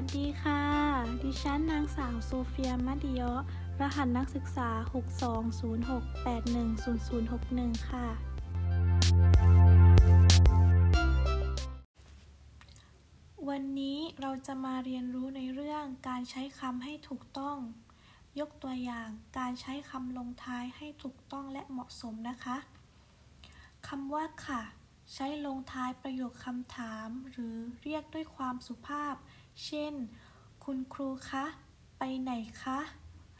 วัสดีค่ะ ดิฉันนางสาวโซเฟียมาดิโอรหัสนักศึกษา 6206810061 ค่ะ วันนี้เราจะมาเรียนรู้ในเรื่องการใช้คำให้ถูกต้อง ยกตัวอย่างการใช้คำลงท้ายให้ถูกต้องและเหมาะสมนะคะ คำว่าค่ะ ใช้ลงท้ายประโยคคำถาม หรือเรียกด้วยความสุภาพ เช่น คุณครูคะ ไปไหนคะ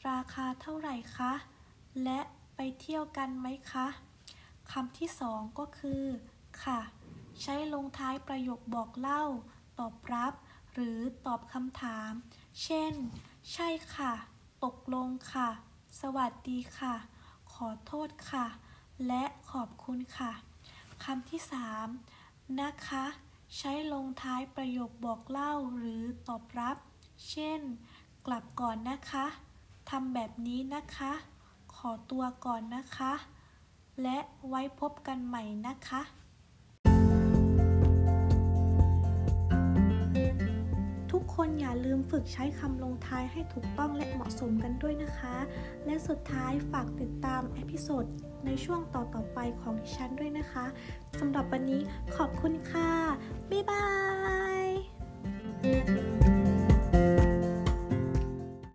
ราคาเท่าไหร่คะ และไปเที่ยวกันไหมคะคำที่สองก็คือ ค่ะ ใช้ลงท้ายประโยคบอกเล่า ตอบรับ หรือตอบคำถาม เช่น ใช่ค่ะ ตกลงค่ะ สวัสดีค่ะ ขอโทษค่ะ และขอบคุณค่ะ คำที่สามนะคะ ใช้ลงท้ายประโยคบอกเล่าหรือตอบรับ เช่น กลับก่อนนะคะทำแบบนี้นะคะ ขอตัวก่อนนะคะ และไว้พบกันใหม่นะคะ คนอย่าลืมฝึกใช้คำลงท้ายให้ถูกต้องและเหมาะสมกันด้วยนะคะ และสุดท้ายฝากติดตาม episode ในช่วงต่อๆไปของดิฉันด้วยนะคะสำหรับวันนี้ขอบคุณค่ะ บ๊ายบาย